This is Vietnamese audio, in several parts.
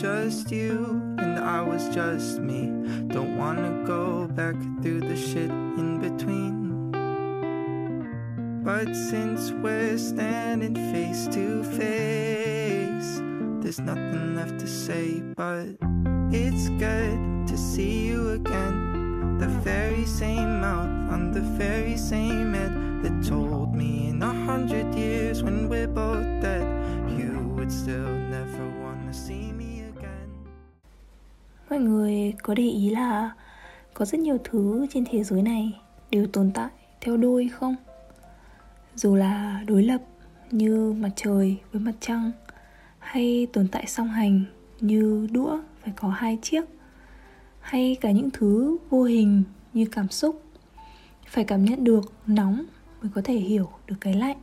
Just you and I was just me. Don't wanna go back through the shit in between. But since we're standing face to face, there's nothing left to say. But it's good to see you again. The very same mouth on the very same head có để ý là có rất nhiều thứ trên thế giới này đều tồn tại theo đôi không? Dù là đối lập như mặt trời với mặt trăng, hay tồn tại song hành như đũa phải có hai chiếc, hay cả những thứ vô hình như cảm xúc, phải cảm nhận được nóng mới có thể hiểu được cái lạnh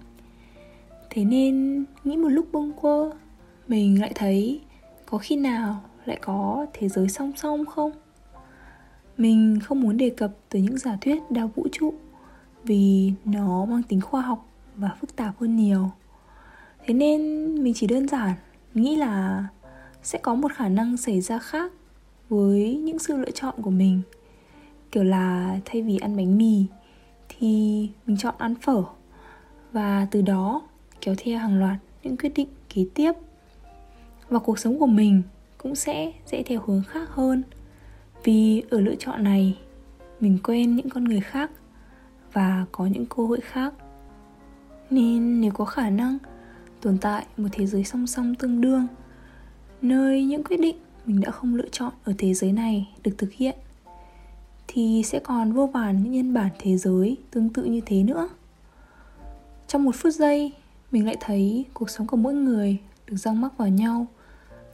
thế nên, nghĩ một lúc bông quơ, mình lại thấy có khi nào lại có thế giới song song không? Mình không muốn đề cập tới những giả thuyết đa vũ trụ vì nó mang tính khoa học và phức tạp hơn nhiều. Thế nên mình chỉ đơn giản nghĩ là sẽ có một khả năng xảy ra khác với những sự lựa chọn của mình. Kiểu là thay vì ăn bánh mì thì mình chọn ăn phở và từ đó kéo theo hàng loạt những quyết định kế tiếp và cuộc sống của mình cũng sẽ dễ theo hướng khác hơn. Vì ở lựa chọn này, mình quen những con người khác và có những cơ hội khác. Nên nếu có khả năng tồn tại một thế giới song song tương đương, nơi những quyết định mình đã không lựa chọn ở thế giới này được thực hiện, thì sẽ còn vô vàn những nhân bản thế giới tương tự như thế nữa. Trong một phút giây, mình lại thấy cuộc sống của mỗi người được răng mắc vào nhau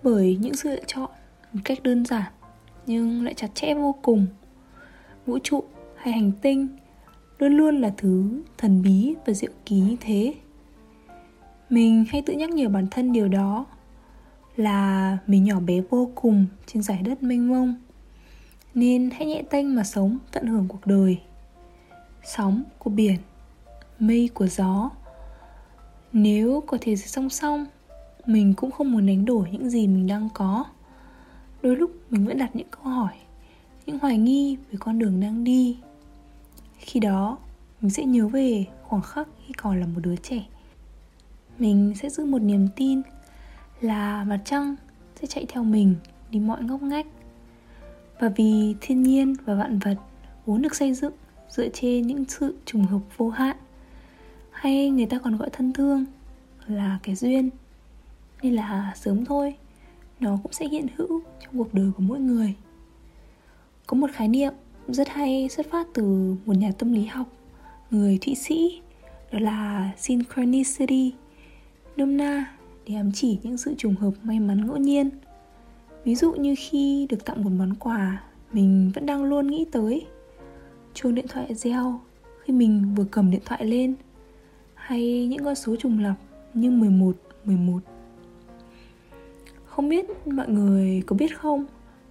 bởi những sự lựa chọn một cách đơn giản, nhưng lại chặt chẽ vô cùng. Vũ trụ hay hành tinh luôn luôn là thứ thần bí và diệu kỳ như thế. Mình hay tự nhắc nhở bản thân điều đó là mình nhỏ bé vô cùng trên giải đất mênh mông, nên hãy nhẹ tênh mà sống tận hưởng cuộc đời. Sóng của biển, mây của gió, nếu có thể song song mình cũng không muốn đánh đổi những gì mình đang có. Đôi lúc mình vẫn đặt những câu hỏi, những hoài nghi về con đường đang đi. Khi đó, mình sẽ nhớ về khoảng khắc khi còn là một đứa trẻ. Mình sẽ giữ một niềm tin là mặt trăng sẽ chạy theo mình đi mọi ngóc ngách. Và vì thiên nhiên và vạn vật vốn được xây dựng dựa trên những sự trùng hợp vô hạn, hay người ta còn gọi thân thương là cái duyên nên là sớm thôi. Nó cũng sẽ hiện hữu trong cuộc đời của mỗi người. Có một khái niệm rất hay xuất phát từ một nhà tâm lý học người thụy sĩ đó là synchronicity. Nôm na để ám chỉ những sự trùng hợp may mắn ngẫu nhiên. Ví dụ như khi được tặng một món quà mình vẫn đang luôn nghĩ tới. Chuông điện thoại reo khi mình vừa cầm điện thoại lên hay những con số trùng lặp như 11, 11 không biết mọi người có biết không,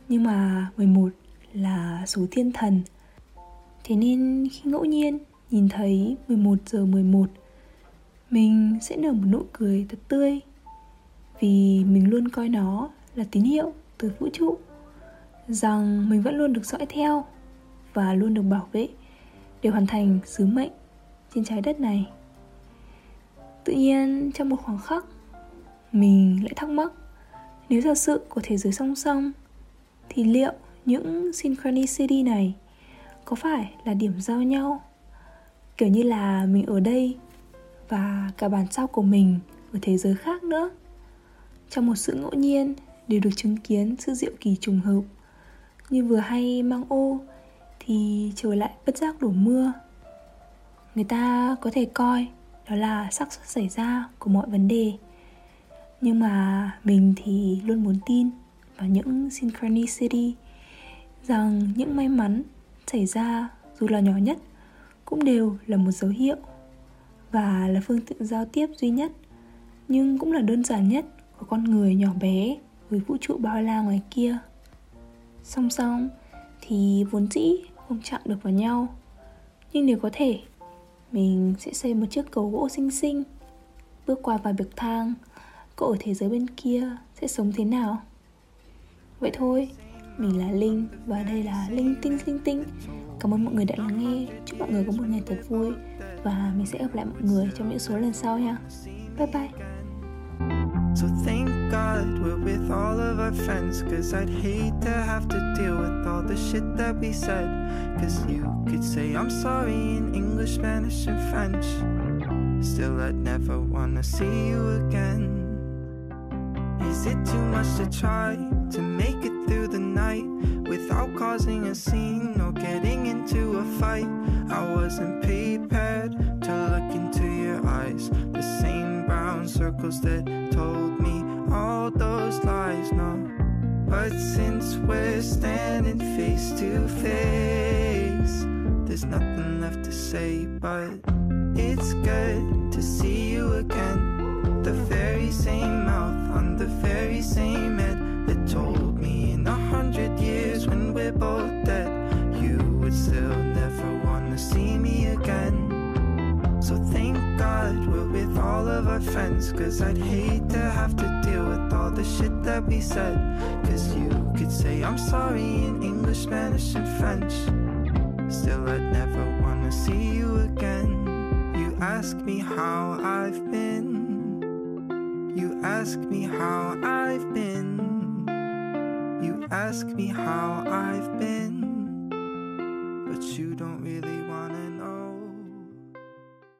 Nhưng mà 11 là số thiên thần. Thế nên khi ngẫu nhiên nhìn thấy 11 giờ 11 Mình sẽ nở một nụ cười thật tươi, Vì mình luôn coi nó là tín hiệu từ vũ trụ, Rằng mình vẫn luôn được dõi theo Và luôn được bảo vệ Để hoàn thành sứ mệnh trên trái đất này. Tự nhiên trong một khoảng khắc, Mình lại thắc mắc nếu giả sự của thế giới song song, Thì liệu những synchronicity này có phải là điểm giao nhau? Kiểu như là mình ở đây và cả bản sao của mình ở thế giới khác nữa. Trong một sự ngẫu nhiên đều được chứng kiến sự diệu kỳ trùng hợp. Như vừa hay mang ô thì trời lại bất giác đổ mưa. Người ta có thể coi đó là xác suất xảy ra của mọi vấn đề nhưng mà mình thì luôn muốn tin vào những synchronicity, rằng những may mắn xảy ra dù là nhỏ nhất cũng đều là một dấu hiệu và là phương tiện giao tiếp duy nhất, nhưng cũng là đơn giản nhất của con người nhỏ bé với vũ trụ bao la ngoài kia. Song song thì vốn dĩ không chạm được vào nhau, nhưng nếu có thể, mình sẽ xây một chiếc cầu gỗ xinh xinh, bước qua vài bậc thang cô ở thế giới bên kia sẽ sống thế nào? Vậy thôi mình là linh và đây là linh tinh linh tinh. Cảm ơn mọi người đã lắng nghe. Chúc mọi người có một ngày thật vui và mình sẽ gặp lại mọi người trong những số lần sau nha. Bye bye. So thank God we're with all of our friends Cause I'd hate to have to deal with all the shit that we said. Cause you could say I'm sorry in English, Spanish and French. Still I'd never wanna see you again. Is it too much to try to make it through the night Without causing a scene or getting into a fight? I wasn't prepared to look into your eyes. The same brown circles that told me all those lies, no. But since we're standing face to face There's nothing left to say but it's good to see you again. The very same mouth on the told me in a hundred years when we're both dead You would still never wanna see me again. So thank God we're with all of our friends Cause I'd hate to have to deal with all the shit that we said. Cause you could say I'm sorry in English, Spanish and French. Still I'd never wanna see you again. You ask me how I've been ask me how I've been. You ask me how I've been